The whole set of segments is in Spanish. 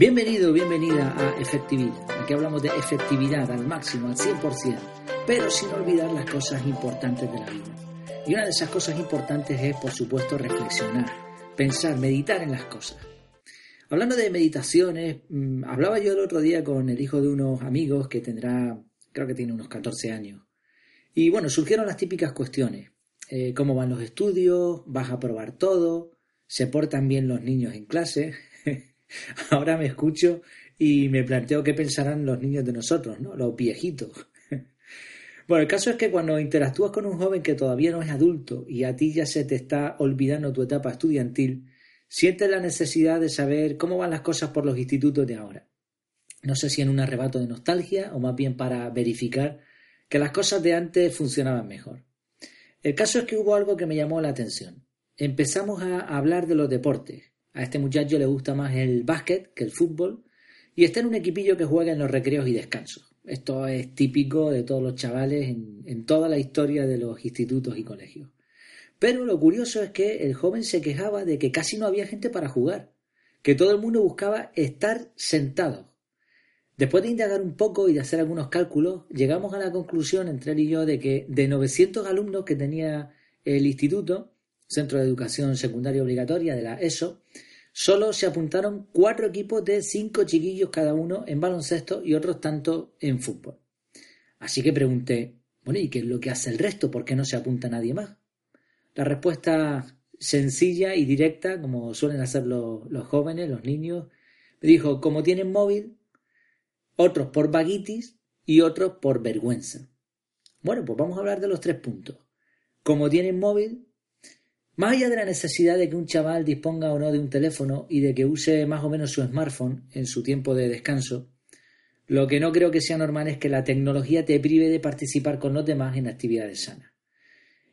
Bienvenido, bienvenida a Efectividad. Aquí hablamos de efectividad al máximo, al 100%, pero sin olvidar las cosas importantes de la vida. Y una de esas cosas importantes es, por supuesto, reflexionar, pensar, meditar en las cosas. Hablando de meditaciones, mm, hablaba yo el otro día con el hijo de unos amigos que tendrá, creo que tiene unos 14 años. Y bueno, surgieron las típicas cuestiones. Eh, ¿Cómo van los estudios? ¿Vas a probar todo? ¿Se portan bien los niños en clase? Ahora me escucho y me planteo qué pensarán los niños de nosotros, ¿no? Los viejitos. Bueno, el caso es que cuando interactúas con un joven que todavía no es adulto y a ti ya se te está olvidando tu etapa estudiantil, sientes la necesidad de saber cómo van las cosas por los institutos de ahora. No sé si en un arrebato de nostalgia o más bien para verificar que las cosas de antes funcionaban mejor. El caso es que hubo algo que me llamó la atención. Empezamos a hablar de los deportes, a este muchacho le gusta más el básquet que el fútbol y está en un equipillo que juega en los recreos y descansos. Esto es típico de todos los chavales en, en toda la historia de los institutos y colegios. Pero lo curioso es que el joven se quejaba de que casi no había gente para jugar, que todo el mundo buscaba estar sentado. Después de indagar un poco y de hacer algunos cálculos, llegamos a la conclusión entre él y yo de que de 900 alumnos que tenía el instituto, Centro de Educación Secundaria Obligatoria de la ESO, solo se apuntaron cuatro equipos de cinco chiquillos cada uno en baloncesto y otros tanto en fútbol. Así que pregunté, bueno, ¿y qué es lo que hace el resto? ¿Por qué no se apunta nadie más? La respuesta sencilla y directa, como suelen hacer los, los jóvenes, los niños, me dijo, como tienen móvil, otros por vaguitis y otros por vergüenza. Bueno, pues vamos a hablar de los tres puntos. Como tienen móvil, más allá de la necesidad de que un chaval disponga o no de un teléfono y de que use más o menos su smartphone en su tiempo de descanso, lo que no creo que sea normal es que la tecnología te prive de participar con los demás en actividades sanas.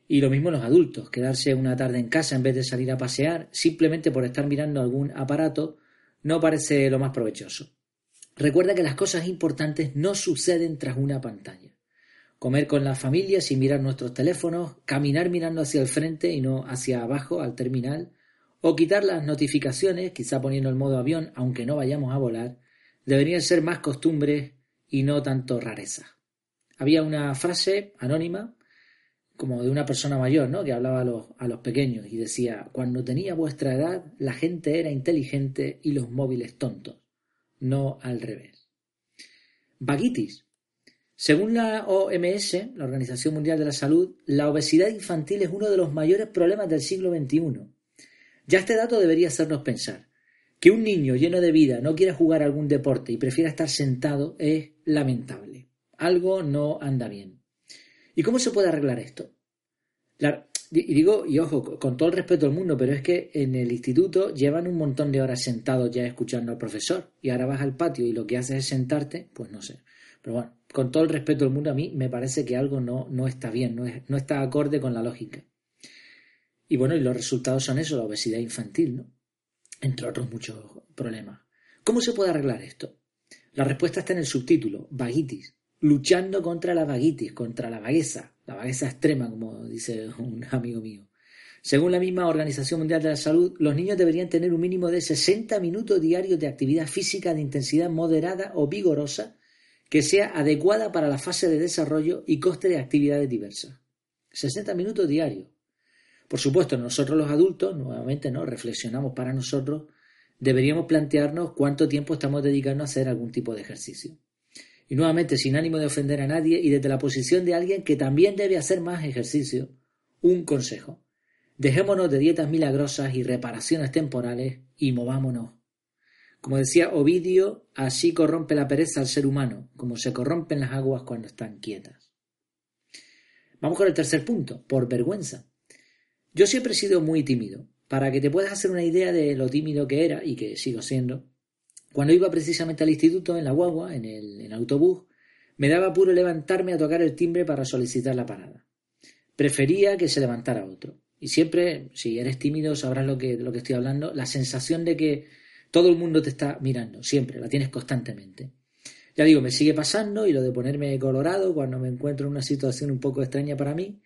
Y lo mismo los adultos, quedarse una tarde en casa en vez de salir a pasear simplemente por estar mirando algún aparato no parece lo más provechoso. Recuerda que las cosas importantes no suceden tras una pantalla comer con la familia sin mirar nuestros teléfonos, caminar mirando hacia el frente y no hacia abajo al terminal, o quitar las notificaciones, quizá poniendo el modo avión, aunque no vayamos a volar, deberían ser más costumbres y no tanto rareza. Había una frase anónima, como de una persona mayor, ¿no? que hablaba a los, a los pequeños y decía, cuando tenía vuestra edad, la gente era inteligente y los móviles tontos, no al revés. Vaguitis, según la OMS, la Organización Mundial de la Salud, la obesidad infantil es uno de los mayores problemas del siglo XXI. Ya este dato debería hacernos pensar. Que un niño lleno de vida no quiera jugar algún deporte y prefiera estar sentado es lamentable. Algo no anda bien. ¿Y cómo se puede arreglar esto? y digo, y ojo, con todo el respeto al mundo, pero es que en el instituto llevan un montón de horas sentados ya escuchando al profesor y ahora vas al patio y lo que haces es sentarte, pues no sé. Pero bueno, con todo el respeto del mundo, a mí me parece que algo no, no está bien, no, no está acorde con la lógica. Y bueno, y los resultados son eso, la obesidad infantil, ¿no? Entre otros muchos problemas. ¿Cómo se puede arreglar esto? La respuesta está en el subtítulo, vaguitis, luchando contra la vaguitis, contra la vagueza, la vagueza extrema, como dice un amigo mío. Según la misma Organización Mundial de la Salud, los niños deberían tener un mínimo de 60 minutos diarios de actividad física de intensidad moderada o vigorosa que sea adecuada para la fase de desarrollo y coste de actividades diversas. 60 minutos diarios. Por supuesto, nosotros los adultos, nuevamente, ¿no? reflexionamos para nosotros, deberíamos plantearnos cuánto tiempo estamos dedicando a hacer algún tipo de ejercicio. Y nuevamente, sin ánimo de ofender a nadie y desde la posición de alguien que también debe hacer más ejercicio, un consejo. Dejémonos de dietas milagrosas y reparaciones temporales y movámonos como decía Ovidio, así corrompe la pereza al ser humano, como se corrompen las aguas cuando están quietas. Vamos con el tercer punto, por vergüenza. Yo siempre he sido muy tímido. Para que te puedas hacer una idea de lo tímido que era y que sigo siendo, cuando iba precisamente al instituto, en la guagua, en el, autobús, me daba puro levantarme a tocar el timbre para solicitar la parada. Prefería que se levantara otro. Y siempre, si eres tímido, sabrás lo que, lo que estoy hablando, la sensación de que todo el mundo te está mirando, siempre, la tienes constantemente. Ya digo, me sigue pasando y lo de ponerme colorado cuando me encuentro en una situación un poco extraña para mí,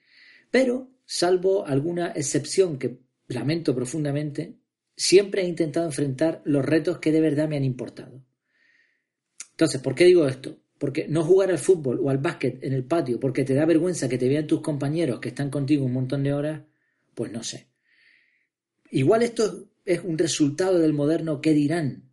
pero, salvo alguna excepción que lamento profundamente, siempre he intentado enfrentar los retos que de verdad me han importado. Entonces, ¿por qué digo esto? Porque no jugar al fútbol o al básquet en el patio porque te da vergüenza que te vean tus compañeros que están contigo un montón de horas, pues no sé. Igual esto es un resultado del moderno qué dirán.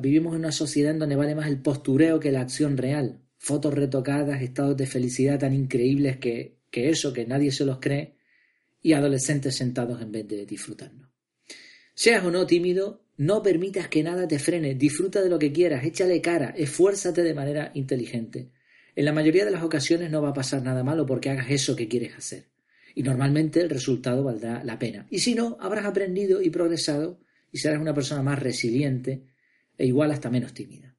Vivimos en una sociedad en donde vale más el postureo que la acción real. Fotos retocadas, estados de felicidad tan increíbles que, que eso, que nadie se los cree, y adolescentes sentados en vez de disfrutarlo. Seas o no tímido, no permitas que nada te frene, disfruta de lo que quieras, échale cara, esfuérzate de manera inteligente. En la mayoría de las ocasiones no va a pasar nada malo porque hagas eso que quieres hacer. Y normalmente el resultado valdrá la pena. Y si no, habrás aprendido y progresado y serás una persona más resiliente e igual hasta menos tímida.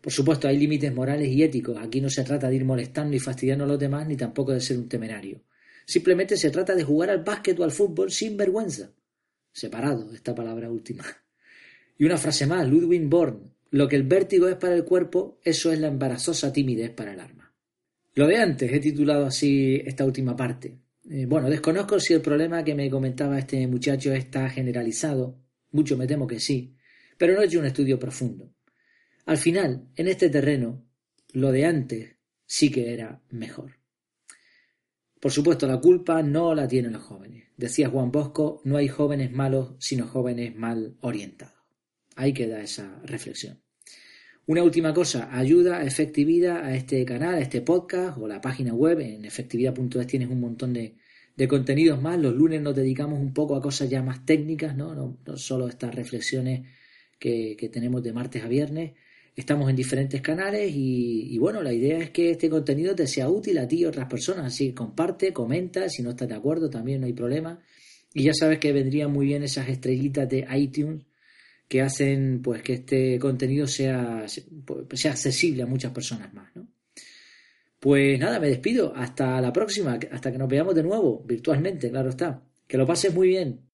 Por supuesto, hay límites morales y éticos. Aquí no se trata de ir molestando y fastidiando a los demás, ni tampoco de ser un temerario. Simplemente se trata de jugar al básquet o al fútbol sin vergüenza. Separado, esta palabra última. Y una frase más, Ludwig Born. Lo que el vértigo es para el cuerpo, eso es la embarazosa timidez para el alma. Lo de antes, he titulado así esta última parte. Eh, bueno, desconozco si el problema que me comentaba este muchacho está generalizado. Mucho me temo que sí. Pero no he hecho un estudio profundo. Al final, en este terreno, lo de antes sí que era mejor. Por supuesto, la culpa no la tienen los jóvenes. Decía Juan Bosco, no hay jóvenes malos, sino jóvenes mal orientados. Ahí queda esa reflexión. Una última cosa, ayuda a efectividad a este canal, a este podcast o la página web. En efectividad.es tienes un montón de, contenidos más. Los lunes nos dedicamos un poco a cosas ya más técnicas, no, no, solo estas reflexiones que, que tenemos de martes a viernes. Estamos en diferentes canales y, bueno, la idea es que este contenido te sea útil a ti y a otras personas. Así comparte, comenta, si no estás de acuerdo también no hay problema. Y ya sabes que vendrían muy bien esas estrellitas de iTunes que hacen pues que este contenido sea, sea accesible a muchas personas más. ¿no? Pues nada, me despido. Hasta la próxima, hasta que nos veamos de nuevo, virtualmente, claro está. Que lo pases muy bien.